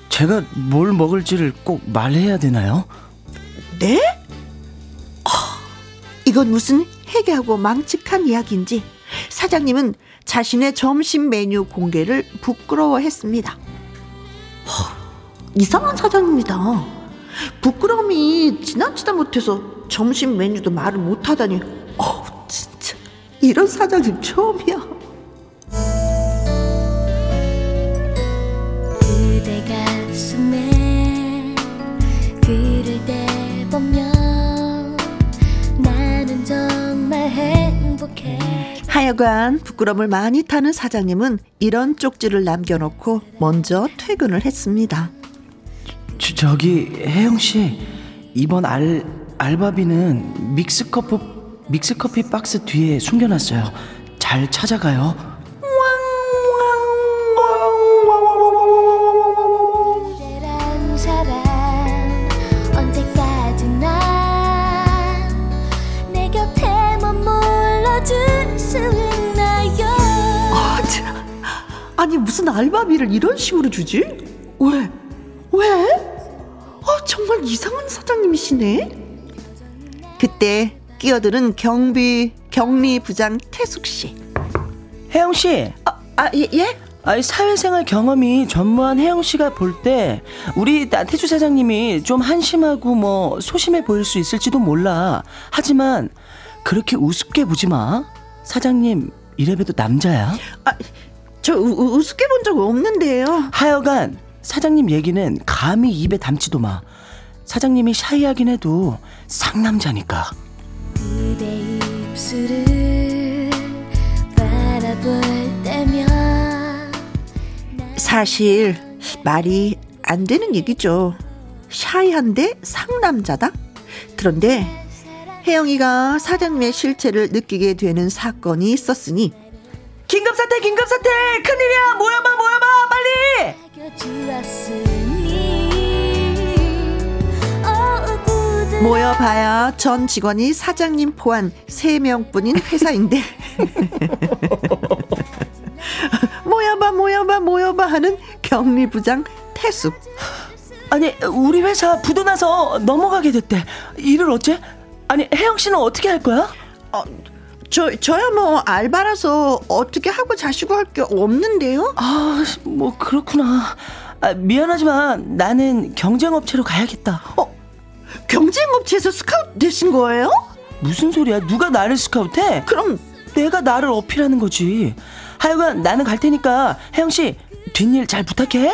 제가 뭘 먹을지를 꼭 말해야 되나요? 네? 어, 이건 무슨 해괴하고 망측한 이야기인지 사장님은 자신의 점심 메뉴 공개를 부끄러워했습니다. 허, 이상한 사장님이다. 부끄러움이 지나치다 못해서 점심 메뉴도 말을 못하다니. 어, 진짜 이런 사장님 처음이야. 그대 가슴에 하여간 부끄러움을 많이 타는 사장님은 이런 쪽지를 남겨놓고 먼저 퇴근을 했습니다. 저, 저기 혜영 씨 이번 알 알바비는 믹스 커피 믹스 커피 박스 뒤에 숨겨놨어요. 잘 찾아가요. 무슨 알바비를 이런 식으로 주지? 왜? 왜? 아, 정말 이상한 사장님이시네. 그때 끼어드는 경비 경리 부장 태숙 씨. 혜영 씨, 아, 아 예, 예? 아니 사회생활 경험이 전무한 혜영 씨가 볼 때 우리 나태주 사장님이 좀 한심하고 뭐 소심해 보일 수 있을지도 몰라. 하지만 그렇게 우습게 보지 마. 사장님 이래봬도 남자야. 아, 저 우, 우- 우습게 본 적 없는데요. 하여간 사장님 얘기는 감히 입에 담지도 마. 사장님이 샤이하긴 해도 상남자니까. 그대 입술을 바라볼 때면 사실 말이 안 되는 얘기죠. 샤이한데 상남자다? 그런데 혜영이가 사장님의 실체를 느끼게 되는 사건이 있었으니 긴급사태 긴급사태. 큰일이야. 모여봐 모여봐. 빨리. 어, 모여봐야 전 직원이 사장님 포함 3명뿐인 회사인데. 모여봐 모여봐 모여봐 하는 격리부장 태숙. 아니 우리 회사 부도나서 넘어가게 됐대. 일을 어째? 아니 혜영 씨는 어떻게 할 거야? 저, 저야 뭐 알바라서 어떻게 하고 자시고 할 게 없는데요 아 뭐 그렇구나 아, 미안하지만 나는 경쟁업체로 가야겠다 어, 경쟁업체에서 스카우트 되신 거예요? 무슨 소리야 누가 나를 스카우트해? 그럼 내가 나를 어필하는 거지 하여간 나는 갈 테니까 혜영 씨 뒷일 잘 부탁해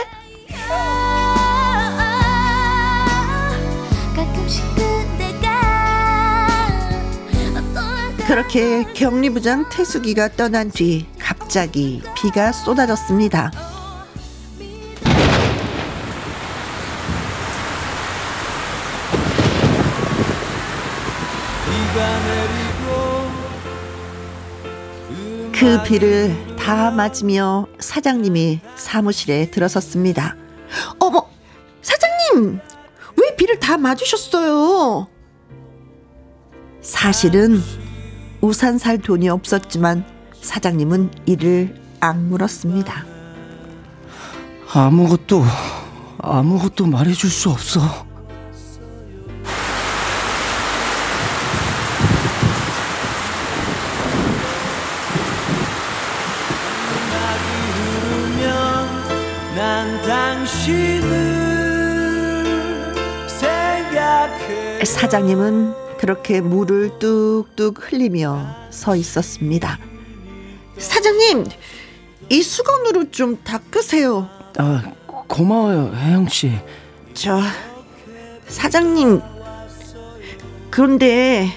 그렇게 격리부장 태숙이가 떠난 뒤 갑자기 비가 쏟아졌습니다. 그 비를 다 맞으며 사장님이 사무실에 들어섰습니다. 어머, 사장님! 왜 비를 다 맞으셨어요? 사실은 우산 살 돈이 없었지만 사장님은 이를 악물었습니다. 아무것도 아무것도 말해줄 수 없어. 사장님은 그렇게 물을 뚝뚝 흘리며 서 있었습니다. 사장님, 이 수건으로 좀 닦으세요. 아, 고마워요, 혜영 씨. 저 사장님 그런데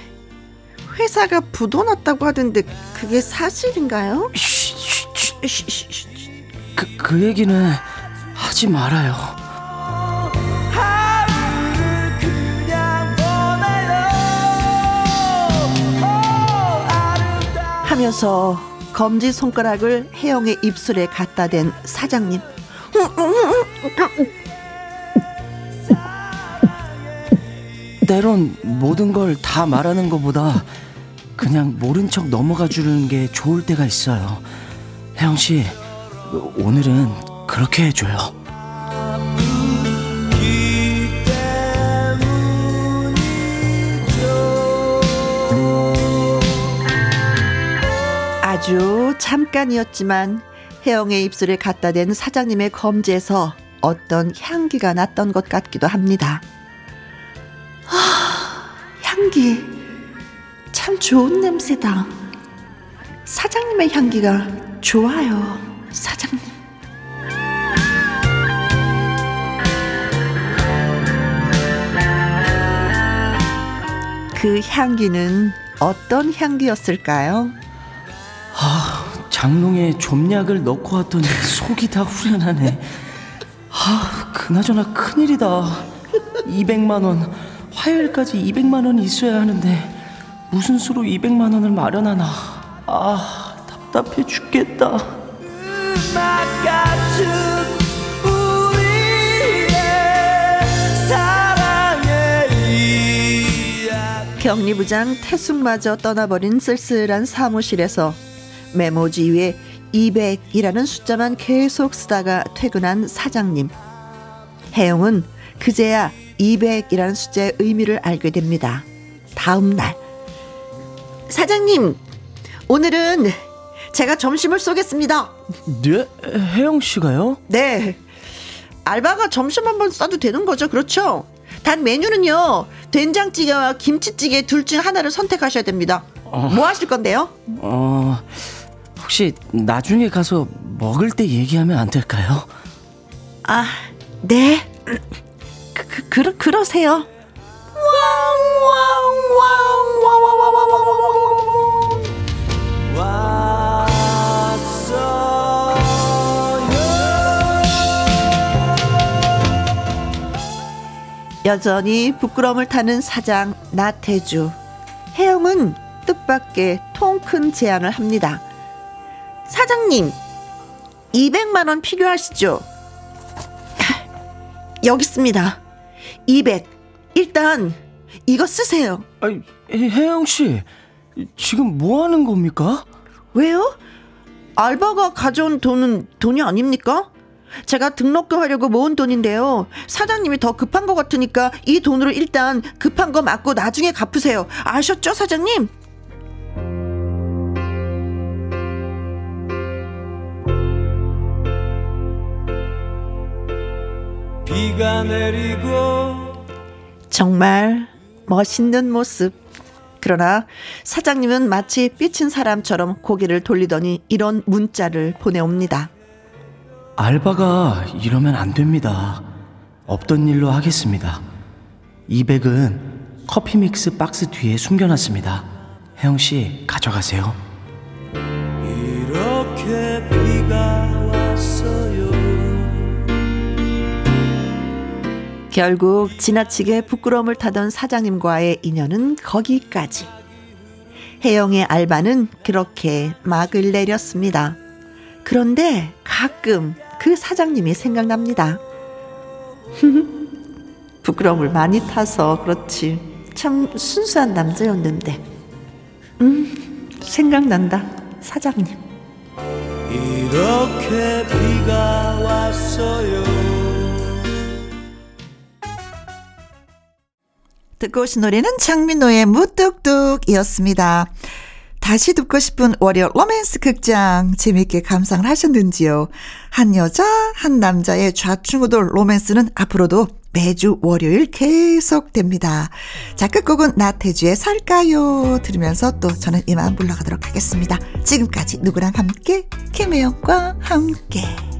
회사가 부도 났다고 하던데 그게 사실인가요? 쉬, 쉬, 쉬, 쉬, 쉬. 그, 그 얘기는 하지 말아요. 하면서 검지 손가락을 혜영의 입술에 갖다 댄 사장님. 때론 모든 걸 다 말하는 것보다 그냥 모른 척 넘어가 주는 게 좋을 때가 있어요. 혜영 씨, 오늘은 그렇게 해줘요. 아주 잠깐이었지만 혜영의 입술에 갖다 댄 사장님의 검지에서 어떤 향기가 났던 것 같기도 합니다. 아, 향기. 참 좋은 냄새다. 사장님의 향기가 좋아요. 사장님. 그 향기는 어떤 향기였을까요? 아, 장롱에 좀약을 넣고 왔더니 속이 다 후련하네. 아, 그나저나 큰일이다. 200만 원. 화요일까지 200만 원이 있어야 하는데 무슨 수로 200만 원을 마련하나. 아, 답답해 죽겠다. 격리부장 태숙마저 떠나버린 쓸쓸한 사무실에서 메모지 위에 200이라는 숫자만 계속 쓰다가 퇴근한 사장님. 혜영은 그제야 200이라는 숫자의 의미를 알게 됩니다. 다음 날. 사장님, 오늘은 제가 점심을 쏘겠습니다. 네? 혜영 씨가요? 네. 알바가 점심 한 번 싸도 되는 거죠. 그렇죠? 단 메뉴는요. 된장찌개와 김치찌개 둘 중 하나를 선택하셔야 됩니다. 뭐 하실 건데요? 어, 혹시 나중에 가서 먹을 때 얘기하면 안 될까요? 아, 네. 그, 그, 그, 그러세요. 여전히 부끄러움을 타는 사장 나태주. 혜영은 뜻밖의 통 큰 제안을 합니다. 사장님, 200만 원 필요하시죠? 여기 있습니다. 200. 일단 이거 쓰세요. 아니, 혜- 혜영 씨, 지금 뭐 하는 겁니까? 왜요? 알바가 가져온 돈은 돈이 아닙니까? 제가 등록금 하려고 모은 돈인데요. 사장님이 더 급한 것 같으니까 이 돈으로 일단 급한 거 맞고 나중에 갚으세요. 아셨죠, 사장님? 정말 멋있는 모습. 그러나 사장님은 마치 삐친 사람처럼 고개를 돌리더니 이런 문자를 보내옵니다. 알바가 이러면 안 됩니다. 없던 일로 하겠습니다. 200은 커피 믹스 박스 뒤에 숨겨놨습니다. 혜영 씨, 가져가세요. 이렇게 비가 결국 지나치게 부끄러움을 타던 사장님과의 인연은 거기까지. 혜영의 알바는 그렇게 막을 내렸습니다. 그런데 가끔 그 사장님이 생각납니다. 부끄러움을 많이 타서 그렇지. 참 순수한 남자였는데. 음, 생각난다. 사장님. 이렇게 비가 왔어요 듣고 오신 노래는 장민호의 무뚝뚝이었습니다. 다시 듣고 싶은 월요 로맨스 극장 재밌게 감상을 하셨는지요? 한 여자, 한 남자의 좌충우돌 로맨스는 앞으로도 매주 월요일 계속됩니다. 자, 끝곡은 나태주의 살까요? 들으면서 또 저는 이만 물러가도록 하겠습니다. 지금까지 누구랑 함께? 김혜영과 함께.